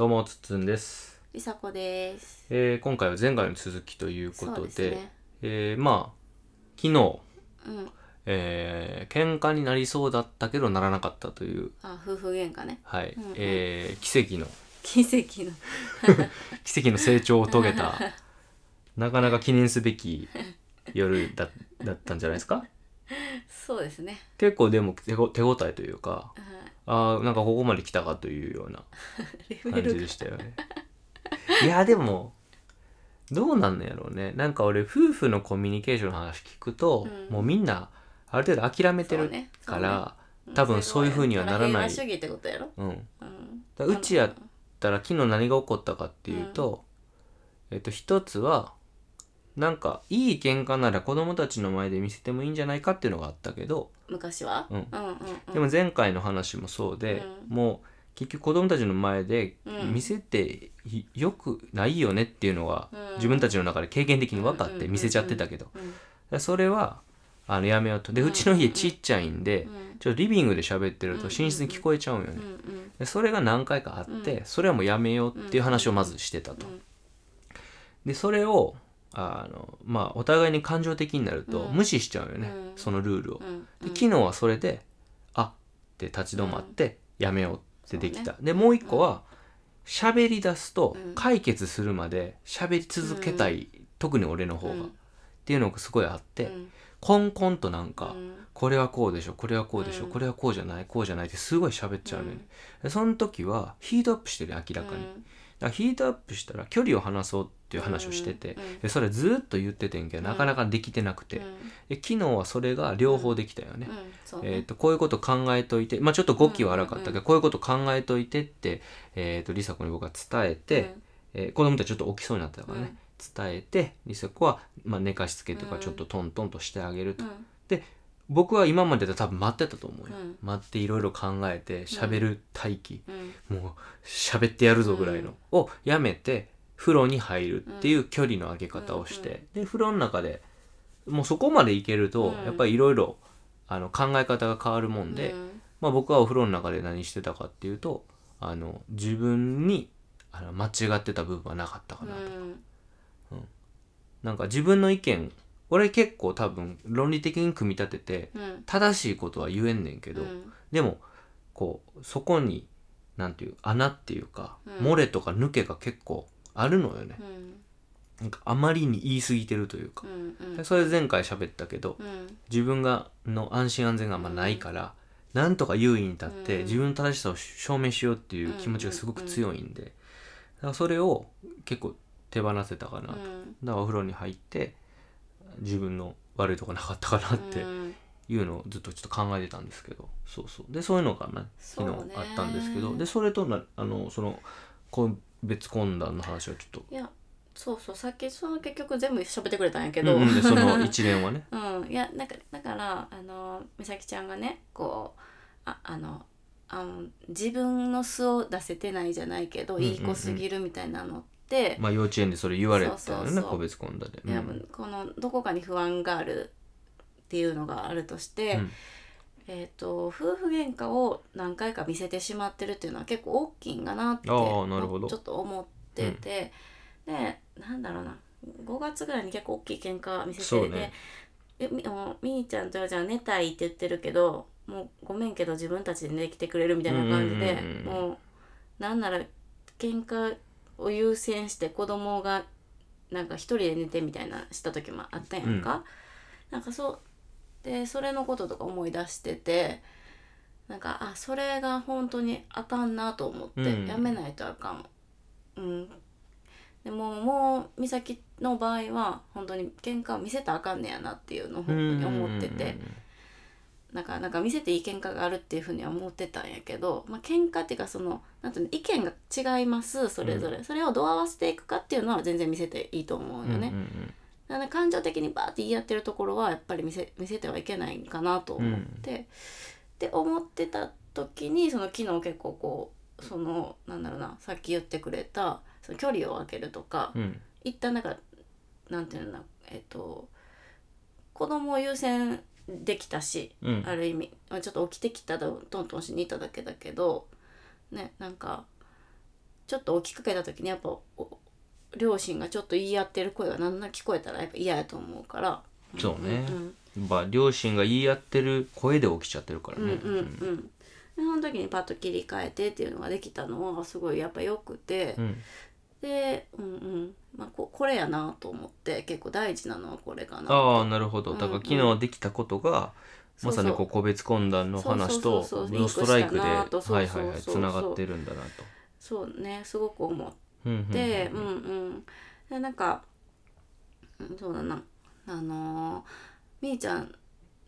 どうもつっつんです、りさこです。えー今回は前回の続きというこそうとでですね。えーまあ昨日、うん。えー喧嘩になりそうだったけどならなかったという、あ、夫婦喧嘩ね。はいうんうんえー奇跡の奇跡の。奇跡の成長を遂げたなかなか記念すべき夜だだったんじゃないですか？そうですね。結構でも手ご手応えというかはいあーなんかここまで来たかというような 感じでしたよね。いやでもどうなんのやろうね。なんか俺夫婦のコミュニケーションの話聞くと、うん。もうみんなある程度諦めてるから、うん多分そういう風にはならない。平和主義ってことやろ？うん、うちやったら昨日何が起こったかっていうと、えっと一つはなんかいい喧嘩なら子供たちの前で見せてもいいんじゃないかっていうのがあったけど、昔は？うん。うんうんうん。でも前回の話もそうで、うん。もう結局子供たちの前でうん。見せていよくないよねっていうのがうん。自分たちの中で経験的に分かって見せちゃってたけど。うん。それはあのやめようと。でうちの家ちっちゃいんでうん。ちょっとリビングで喋ってるとうん寝室に聞こえちゃうんよね。うんうん。でそれが何回かあってそれはもうやめようっていう話をまずしてたと。うん。でそれをあのまあお互いに感情的になるとうん。無視しちゃうよねうん。そのルールを。うん。で昨日はそれであって立ち止まってやめようってできた、でもう一個は喋り出すとうん。解決するまで喋り続けたい、特に俺の方が、うん。っていうのがすごいあって、うん。コンコンとなんか、うん。これはこうでしょこれはこうでしょ、うん。これはこうじゃないこうじゃないってすごい喋っちゃうのよね、でその時はヒートアップしてる明らかに、だからヒートアップしたら距離を離そうっていう話をしてて、それずっと言っててんけどなかなかできてなくて、うん。で昨日はそれが両方できたよね、えー、ね。とこういうこと考えといて、まあ、ちょっと語気は荒かったけど、うんこういうこと考えといてって、えー、と梨紗子に僕は伝えて、えー子供たちちょっと起きそうになってたからね、伝えて梨紗子は、まあ、寝かしつけとかうん。ちょっとトントンとしてあげると、うん僕は今までで多分待ってたと思うよ、うん。待っていろいろ考えて喋る待機、うん。もう喋ってやるぞぐらいの、をやめて風呂に入るっていう距離の上げ方をして、で風呂の中でもうそこまでいけると、うん。やっぱりいろいろあの考え方が変わるもんで、うん。まあ、僕はお風呂の中で何してたかっていうとあの自分にあの間違ってた部分はなかったかなと、うん。なんか自分の意見俺結構多分論理的に組み立ててうん。正しいことは言えんねんけど、うん。でもこうそこになんていう穴っていうか、うん。漏れとか抜けが結構あるのよね、うん。なんかあまりに言い過ぎてるというか、うんうん。それ前回喋ったけどうん。自分がの安心安全があんまないから、なんとか優位に立って、うん。自分の正しさを証明しようっていう気持ちがすごく強いんで、だからそれを結構手放せたかなと、だかうんらお風呂に入って自分の悪いとこなかったかなってうん。いうのをずっとちょっと考えてたんですけど。そうそう。でそういうのがね。昨日あったんですけど、でそれとなあのその個別懇談の話はちょっと。いやそうそう。さっきその結局全部喋ってくれたんやけけど、うんその 一連はね。うん、いやなんかだからあの美咲ちゃんがねこうああのあの自分の素を出せてないじゃないけど、いい子すぎるみたいなのって、まあ幼稚園でそれ言われたよね個別懇談で。うん。このどこかに不安があるっていうのがあるとして、うん。えー、と夫婦喧嘩を何回か見せてしまってるっていうのは結構大きいんかなってあーなるほど。ちょっと思ってて、でなんだろうな。5月ぐらいに結構大きい喧嘩見せてて、ね。えみみーちゃんとよちゃん寝たいって言ってるけどもうごめんけど自分たちで寝てきてくれるみたいな感じで、うんうんうんうん。もうなんなら喧嘩を優先して子供がなんか一人で寝てみたいなした時もあったやんか、なんかそう。でそれのこととか思い出しててなんかあそれが本当にあかんなと思って、うん。やめないとあかん。うん。でももう美咲の場合は本当に喧嘩を見せたらあかんねやなっていうのを本当に思っててなんかなんか見せていい喧嘩があるっていうふうには思ってたんやけど、まあ喧嘩っていうかそのなんていうの意見が違いますそれぞれ、それをどう合わせていくかっていうのは全然見せていいと思うよね。うんうんだから感情的にバーって言い合ってるところはやっぱり見せ見せてはいけないんかなと思って、で思ってた時にその昨日結構こうそのなんだろうなさっき言ってくれたその距離を空けるとか、うん。うん一旦なんかなんていうのかなえっと子供を優先できたし、うん。ある意味。まあちょっと起きてきたとトントンしに行っただけだけどねなんかちょっと大きくかけた時にやっぱお両親がちょっと言い合ってる声がなんな聞こえたらやっぱ嫌やと思うから。そうね。うんまあ両親が言い合ってる声で起きちゃってるからね、うん。うんうん。でその時にパッと切り替えてっていうのができたのはすごいやっぱ良くて、うんでうんうん。まあここれやなと思って結構大事なのはこれかな。ああなるほど。うんだから昨日できたことが、まさにこう個別懇談の話とそうそうそうそう。ブロストライクではいはいはいつながってるんだなと。そうねすごく思って。うんうん。でなんかうんそうだな。あのーみーちゃん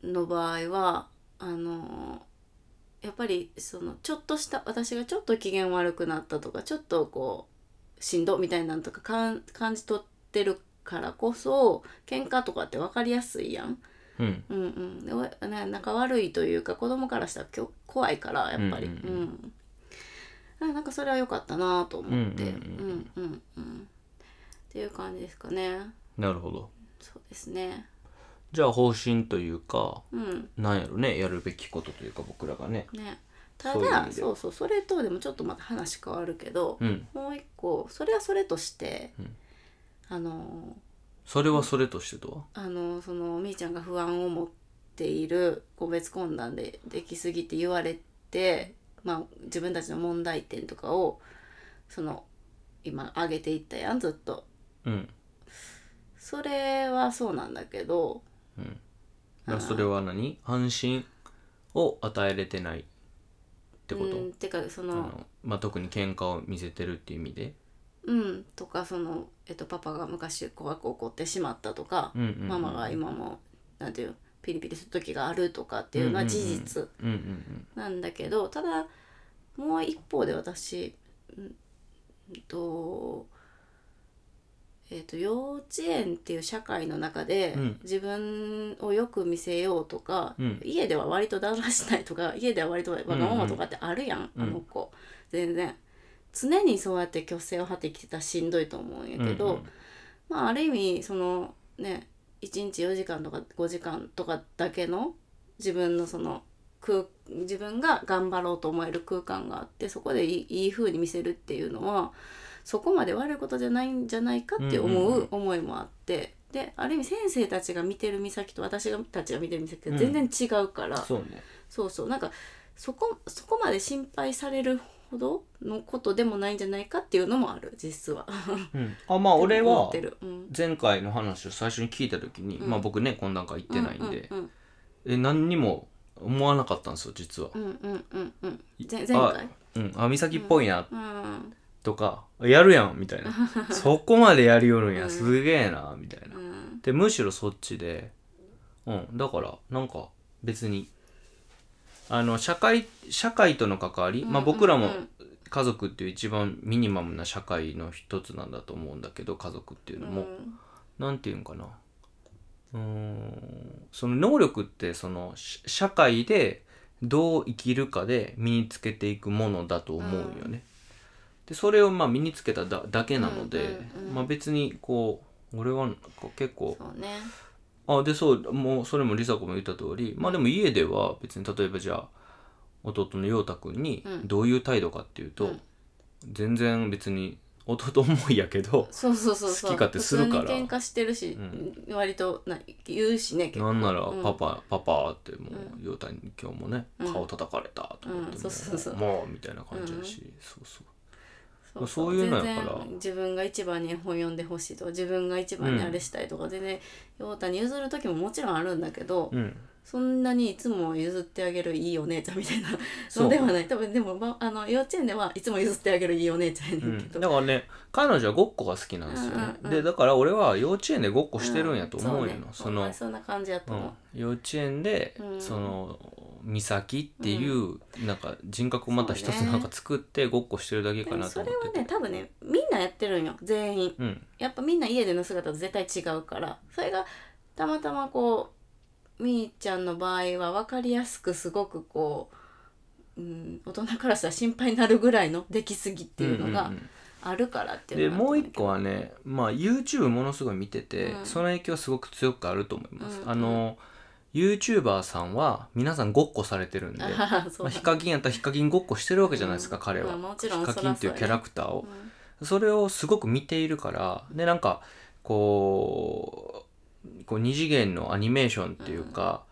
の場合はあのーやっぱりそのちょっとした私がちょっと機嫌悪くなったとかちょっとこうしんどみたいなんとかかん感じ取ってるからこそ喧嘩とかって分かりやすいやん。うん。うん。うん。で仲悪いというか子供からしたら怖いからやっぱり、ううんん。うん。あなんかそれは良かったなと思って、ううんんうんうん。っていう感じですかね。なるほど。そうですね。じゃあ方針というかうん。なんやろね。やるべきことというか僕らがね。ねただそうそうそれとでもちょっとまた話変わるけど、うん。もう一個それはそれとして、うん。あのそれはそれとしてとは？あのそのみーちゃんが不安を持っている個別懇談でできすぎって言われて、まあ、自分たちの問題点とかをその今上げていったやんずっと。うん。それはそうなんだけどだからそれは何？安心を与えれてないってこと、うんてかそのあのまあ、特に喧嘩を見せてるっていう意味で？うんとかその、えっと、パパが昔怖く怒ってしまったとか、うんうんうんママが今もなんていうピリピリする時があるとかっていうのは事実うんうんなんだけどただもう一方で私うんとえー、と幼稚園っていう社会の中で、うん。自分をよく見せようとか、うん。家では割とだらしないとか 家では割とわがままとかってあるやん、うんあの子。全然。常にそうやって虚勢を張ってきてたらしんどいと思うんやけど、うんうんまあある意味そのね1日4時間とか5時間とかだけの自分のその空自分が頑張ろうと思える空間があってそこでいいいい風に見せるっていうのはそこまで悪いことじゃないんじゃないかって思うんうんうう思いもあって、である意味先生たちが見てる岬と私がたちが見てる岬って全然違うから、そうね。そうそう。なんかそこそこまで心配されるほどのことでもないんじゃないかっていうのもある実は。うん、あまあ俺は前回の話を最初に聞いた時に、うん。まあ僕ね懇談会行ってないんで、うんうんえ何にも思わなかったんですよ実は。うんうんうんうん。前前回？うん、あ美咲っぽいな。うんとか、やるやんみたいな。そこまでやりよるんや、うん。すげえなみたいな。うん。でむしろそっちでうん。だからなんか別にあの社会社会との関わり、まあ僕らもうん家族っていう一番ミニマムな社会の一つなんだと思うんだけど家族っていうのも、なんていうんかな。うーん。その能力ってそのし社会でどう生きるかで身につけていくものだと思うよね。でそれをまあ身につけただだけなので、うんうんうんまあ、別にこう俺は結構そうね。あでそうもうそれも梨紗子も言った通りまあでも家では別に例えばじゃあ弟の陽太くんにうん。どういう態度かっていうと、うん。全然別に弟思いやけどそうそうそう好き勝手するから。喧嘩してるし、割とな言うしね結構。なんならうん。パパ、パパってもう陽太に今日もねうん。顔叩かれたと思ってうんそうそうそう。もうみたいな感じだし、そうそうそうそう。いうのやから。全然自分が一番に本読んでほしいとか自分が一番にあれしたいとか、全然陽太に譲る時ももちろんあるんだけど、うんそんなにいつも譲ってあげるいいお姉ちゃんみたいなそうのではない。多分でも、ま、あの幼稚園ではいつも譲ってあげるいいお姉ちゃんやうん。ねんけど、だからね彼女はごっこが好きなんですよね、うんうん。うんでだから俺は幼稚園でごっこしてるんやと思うよな、ん。そのそんな感じやとう思う、ん、幼稚園で、うん。その美咲っていう、なんか人格をまた一つそうね。なんか作ってごっこしてるだけかなとそれは思ってて。ね多分ねみんなやってるんよ全員。うん。やっぱみんな家での姿と絶対違うから。それがたまたまこうみーちゃんの場合は分かりやすくすごくこう、うん、大人からしたら心配になるぐらいの出来すぎっていうのがんんん。あるからっていでうのがもう一個はねまあ YouTube ものすごい見てて、うん。その影響はすごく強くあると思います、うんあの YouTuber さんは皆さんごっこされてるんで、あまあ、だヒカキンやったらヒカキンごっこしてるわけじゃないですか、うん彼は、ヒカキンっていうキャラクターを、うん。それをすごく見ているからでなんかこうこう二次元のアニメーションっていうか、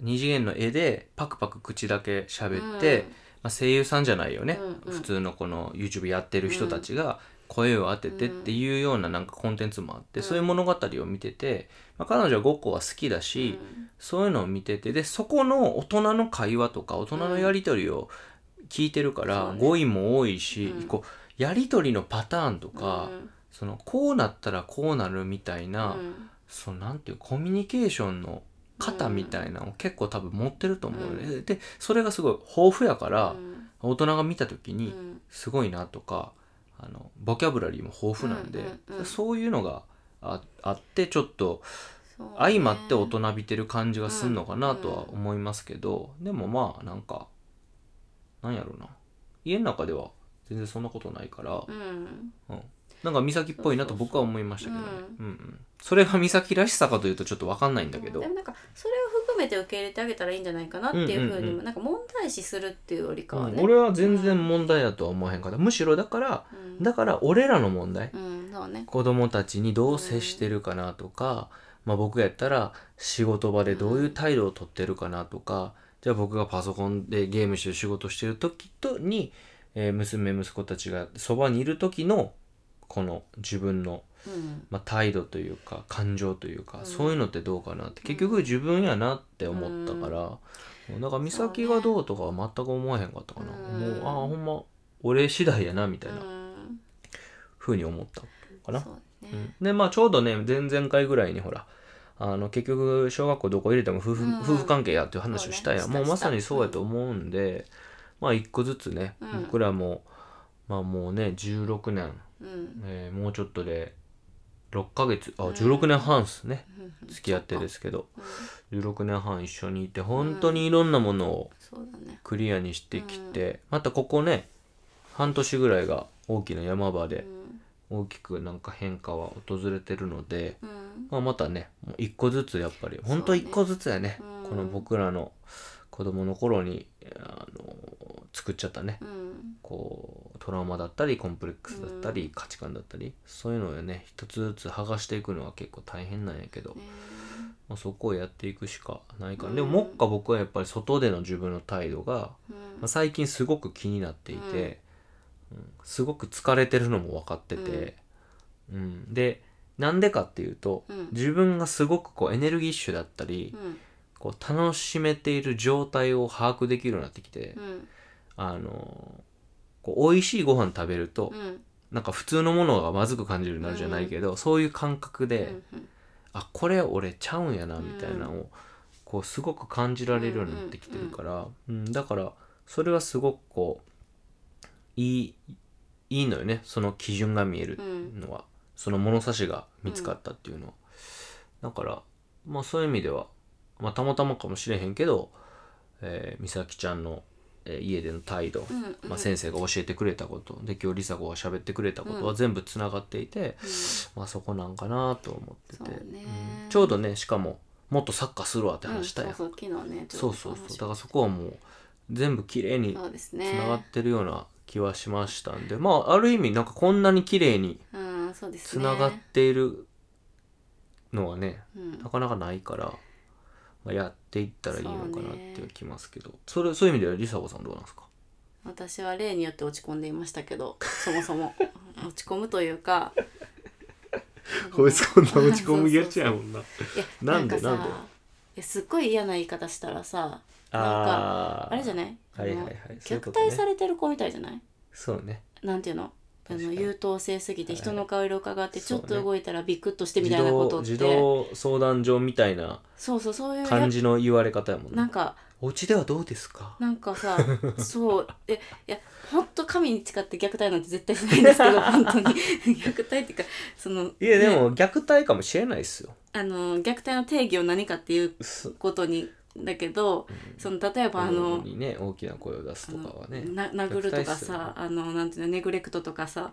二次元の絵でパクパク口だけ喋って、まあ、声優さんじゃないよね、うんうん。普通のこの YouTube やってる人たちが声を当ててっていうようななんかコンテンツもあって、そういう物語を見てて、まあ、彼女はごっこが好きだし、そういうのを見ててでそこの大人の会話とか大人のやり取りを聞いてるから、語彙も多いし、うん。こうやり取りのパターンとか、うん。そのこうなったらこうなるみたいな、うんそのなんていうコミュニケーションの型みたいなのを結構多分持ってると思うよね、でそれがすごい豊富やから、うん。大人が見た時にうん。すごいなとかあのボキャブラリーも豊富なんで、うんうんうん。そういうのがああってちょっと相まって大人びてる感じがすんのかなとは思いますけど、でもまあなんかなんやろうな。家の中では全然そんなことないから、うん。うん、なんか美咲っぽいなと僕は思いましたけどうん。うんそれが美咲らしさかというとちょっと分かんないんだけど、でもなんかそれを含めて受け入れてあげたらいいんじゃないかなっていうふうにも、うんうんうん。なんか問題視するっていうよりかはね、うん。俺は全然問題だとは思わへんからむしろだからうん。だから俺らの問題。うん。そうね。子供たちにどう接してるかなとか、まあ、僕やったら仕事場でどういう態度をとってるかなとか、じゃあ僕がパソコンでゲームしてる仕事してる時とに、えー娘息子たちがそばにいる時のこの自分の、うん。まあ、態度というか感情というか、うん。そういうのってどうかなって結局自分やなって思ったから、だから美咲がどうとかは全く思わへんかったかな、うんもうああほんま俺次第やなみたいなうん。ふうに思ったかな。そうね、うん。でまあちょうどね前々回ぐらいにほらあの結局小学校どこ入れても夫婦,、うん。夫婦関係やっていう話をしたやね。もうまさにそうやと思うんで、まあ一個ずつね、うん。僕らもまあもうね16年、うん。えーもうちょっとで6ヶ月あ16年半っすね、うん。付き合ってですけど。うん16年半一緒にいて本当にいろんなものをそうだね。クリアにしてきて、またここね半年ぐらいが大きな山場で大きくなんか変化は訪れてるので、うん。うんまあ、またねもう一個ずつやっぱりほんと一個ずつやねうん。この僕らの子供の頃にあの作っちゃったね。うん。こうトラウマだったりコンプレックスだったり、価値観だったりそういうのをね一つずつ剥がしていくのは結構大変なんやけど、ね。まあ、そこをやっていくしかないから、うん。でももっか僕はやっぱり外での自分の態度が、うん。まあ、最近すごく気になっていて、うん。すごく疲れてるのも分かってて、うん。でなんでかっていうと、うん。自分がすごくこうエネルギッシュだったり、うん。こう楽しめている状態を把握できるようになってきて、うん。あのこう美味しいご飯食べると、うん。なんか普通のものがまずく感じるようになるじゃないけど、そういう感覚で、うんあこれ俺ちゃうんやなみたいなのを、こうすごく感じられるようになってきてるから、うんだからそれはすごくこういいいいのよねその基準が見えるのは、その物差しが見つかったっていうのは、だからまあそういう意味では、まあ、たまたまかもしれへんけど、えー、美咲ちゃんの、えー家での態度、うんうん。まあ、先生が教えてくれたことで今日梨紗子が喋ってくれたことは全部つながっていて、まあそこなんかなと思ってて、そうね。うん。ちょうどねしかももっとサッカーするわってうん話したやん、そうそうそうそうそう。だからそこはもう全部綺麗につね。ながってるような気はしましたんで、まあある意味なんかこんなに綺麗につながっているのはねうん。なかなかないから、まあ、やっていったらいいのかなっていう気ますけど。そ,、れそういう意味ではりさ子さんどうなんですか？私は例によって落ち込んでいましたけどそもそも。落ち込むというか。こいつこんな落ち込むやつやもんな。いやなんでかさなんで？いやすっごい嫌な言い方したらさなんかあれじゃない？はいはいはい。虐待されてる子みたいじゃない？そうね。なんていうの？あの優等生すぎてはい。人の顔色を伺ってちょっと動いたらビクッとしてみ児たいなことって。童児童相談所みたいなそうそうそういうや感じの言われ方やもんね。なんかお家ではどうですか？なんかさそうえいや本当神に誓って虐待なんて絶対しないんですけど 本当に。虐待っていうかそのいやでね。も虐待かもしれないですよ。あの虐待の定義を何かっていうす。ことにだけど、その例えばあの、にね大きな声を出すとかはねな殴るとかさあのなんていうのネグレクトとかさ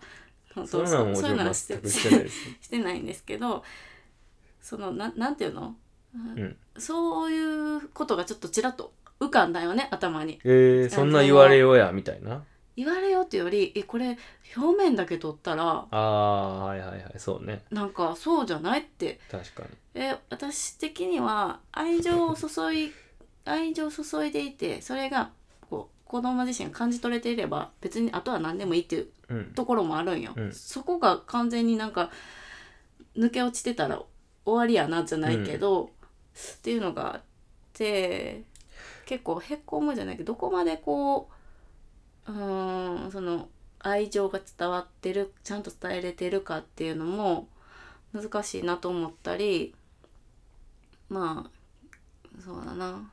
本当そういうのは全して してないんですけどそのななんていうの？うん。そういうことがちょっとちらっと浮かんだよね頭に。えー、そんな言われようやみたいな言われよっていうよりえこれ表面だけ取ったらああはいはいはいそうね。なんかそうじゃないって。確かに。え私的には愛情を注い 愛情を注いでいてそれがこう子供自身が感じ取れていれば別にあとは何でもいいっていううん。ところもあるんよ、うん。そこが完全になんか抜け落ちてたら終わりやなじゃないけど、っていうのがあって結構へっこむじゃないけどどこまでこううーんその愛情が伝わってるちゃんと伝えれてるかっていうのも難しいなと思ったりまあそうだな。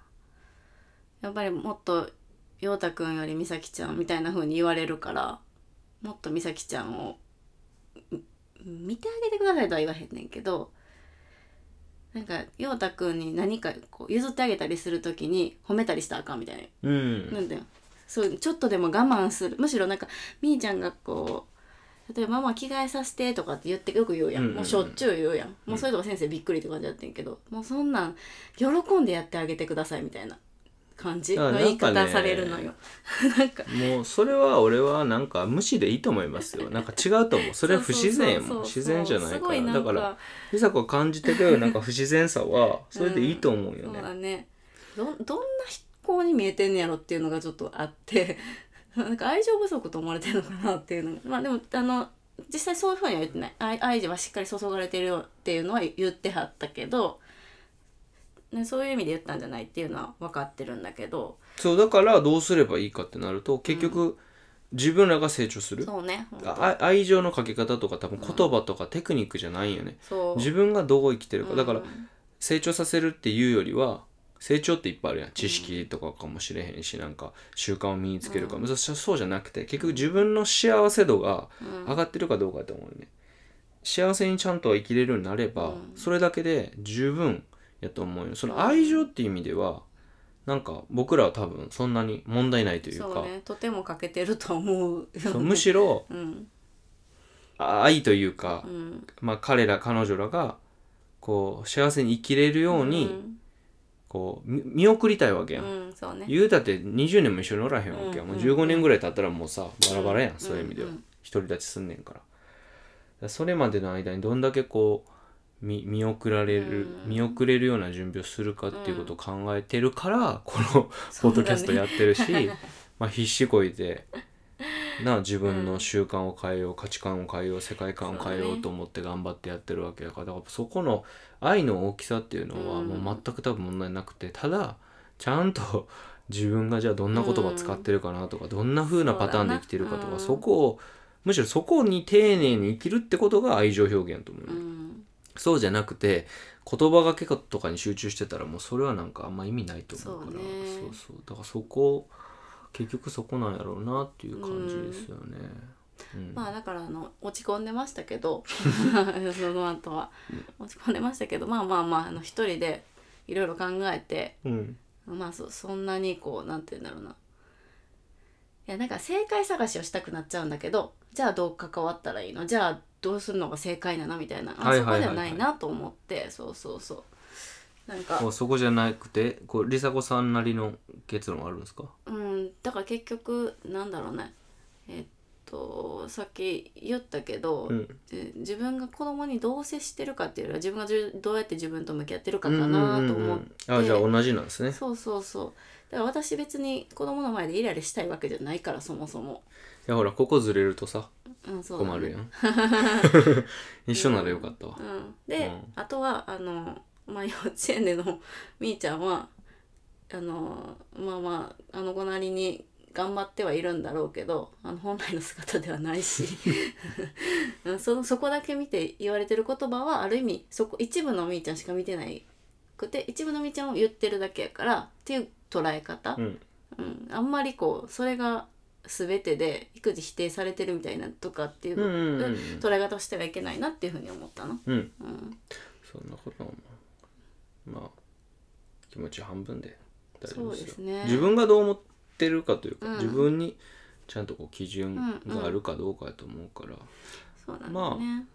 やっぱりもっと陽太くんより美咲ちゃんみたいな風に言われるからもっと美咲ちゃんをみ見てあげてくださいとは言わへんねんけどなんか陽太くんに何かこう譲ってあげたりする時に褒めたりしたらあかんみたいな。うん。なんだよそうちょっとでも我慢する。むしろなんかみーちゃんがこう例えば「ママ着替えさせて」とかって言ってよく言うやん,、うんうんうん。もうしょっちゅう言うやん、もうそれとか先生びっくりって感じだったんやけどもうそんなん喜んでやってあげてくださいみたいな感じのあ言い方されるのよ。なんか。もうそれは俺はなんか無視でいいと思いますよ。なんか違うと思う。それは不自然やもん。そうそうそう自然じゃないから。なんだから梨紗子が感じてるなんか不自然さはそれでいいと思うよそうね、だね。どどんな子に見えてんねやろっていうのがちょっとあって なんか愛情不足と思われてるのかなっていうのがまあでもあの実際そういうふうには言ってない。愛愛情はしっかり注がれてるよっていうのは言ってはったけど、ね、そういう意味で言ったんじゃないっていうのは分かってるんだけど。そうだからどうすればいいかってなると結局、自分らが成長するそうね愛情のかけ方とか多分言葉とかテクニックじゃないんよね、そう。自分がどう生きてるか。だからうん。成長させるっていうよりは成長っていっぱいあるやん。知識とかかもしれへんしなんか習慣を身につけるか。も、そそうじゃなくて結局自分の幸せ度が上がってるかどうかと思うよね。幸せにちゃんと生きれるようになれば、それだけで十分やと思うよ。その愛情っていう意味ではなんか僕らは多分そんなに問題ないというか。そうね。とても欠けてると思うそうむしろうん。あ愛というか、うん。まあ、彼ら彼女らがこう幸せに生きれるように、うんこうみ見送りたいわけやん、うんそうね。言うたって20年も一緒におらへんわけや、もううんうん。15年ぐらい経ったらもうさバラバラやん、そういう意味では、うん。うん独り立ちすんねんから。それまでの間にどんだけこう見見送られる、見送れるような準備をするかっていうことを考えてるから、このポッドキャストやってるし、まあ必死こいてな自分の習慣を変えよう価値観を変えよう世界観を変えようと思って頑張ってやってるわけだからだからそこの愛の大きさっていうのはもう全く多分問題なくてただちゃんと 自分がじゃあどんな言葉使ってるかなとか、どんな風なパターンで生きてるかとかそこをむしろそこに丁寧に生きるってことが愛情表現やと思うね、うん。そうじゃなくて言葉がけとかに集中してたらもうそれはなんかあんま意味ないと思うから。そうね。そうそう。だからそこ結局そこなんやろうなっていう感じですよね。うん。まあだからあの落ち込んでましたけど その後は。落ち込んでましたけどまあまあまああの一人でいろいろ考えてうん。まあそそんなにこうなんて言うんだろうな。いやなんか正解探しをしたくなっちゃうんだけどじゃあどう関わったらいいの？じゃあどうするのが正解なの？みたいな。あそこではないなと思って。そうそうそうなんか。そこじゃなくてこう梨紗子さんなりの結論あるんですか？うんだから結局なんだろうね。えっとさっき言ったけど、うん。じ自分が子供にどう接してるかっていうよりは自分がじゅどうやって自分と向き合ってるかかなと思って、あじゃあ同じなんですね。そうそうそう。だから私別に子供の前でイライラしたいわけじゃないからそもそも、いやほらここずれるとさうん、そうだね。困るやん。一緒ならよかったわ。うん、で、うん。あとはあの、まあ、幼稚園でのみーちゃんはあのまあまああの子なりに頑張ってはいるんだろうけどあの本来の姿ではないし。うんそのそこだけ見て言われてる言葉はある意味そこ一部のみーちゃんしか見てないくて一部のみーちゃんを言ってるだけやからっていう捉え方、うん。うん、あんまりこうそれが全てで育児否定されてるみたいなとかっていう,、捉え方をしてはいけないなっていうふうに思ったの。うん。うん。そんなことはまあ気持ち半分で大丈夫ですよ。ですね。自分がどう思ってるかというか、うん。自分にちゃんとこう基準があるかどうかやと思うから、そうなんだよね、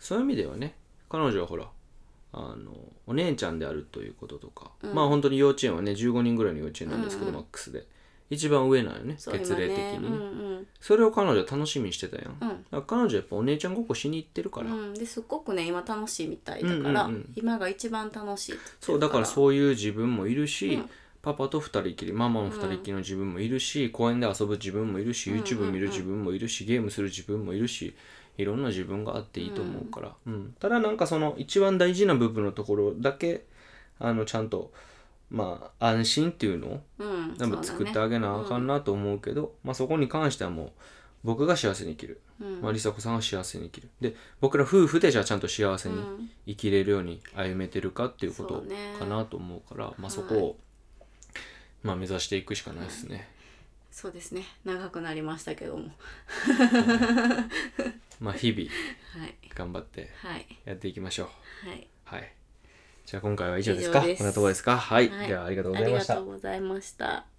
そういう意味ではね彼女はほらあのお姉ちゃんであるということとか、うん。まあ本当に幼稚園はね15人ぐらいの幼稚園なんですけど、うんうん。マックスで一番上なんよね月齢的にね、それを彼女は楽しみにしてたやん、だうん。から彼女はやっぱお姉ちゃんごっこしに行ってるから、うん、ですっごくね今楽しいみたいだから、うんうんうん。今が一番楽しいそうだからうそういう自分もいるし、うん。パパと二人きりママも二人きりの自分もいるし、公園で遊ぶ自分もいるし、うんうんうん YouTube 見る自分もいるしゲームする自分もいるしいろんな自分があっていいと思うから、うん。ただなんかその一番大事な部分のところだけあのちゃんとまあ安心っていうのをうん作ってあげなあかんなと思うけどまあそこに関してはもう僕が幸せに生きる、うん。まあ、梨紗子さんが幸せに生きる。で僕ら夫婦でじゃあちゃんと幸せにうん。生きれるように歩めてるかっていうことかなと思うからまあ、そこはいを、まあ、目指していくしかないですね。そうですね。長くなりましたけども。まあ日々 はい。頑張ってはい。やっていきましょう。はい。はい。じゃあ今回は以上ですか？こんなところですか？はい、はい。ではありがとうございました。ありがとう。ございました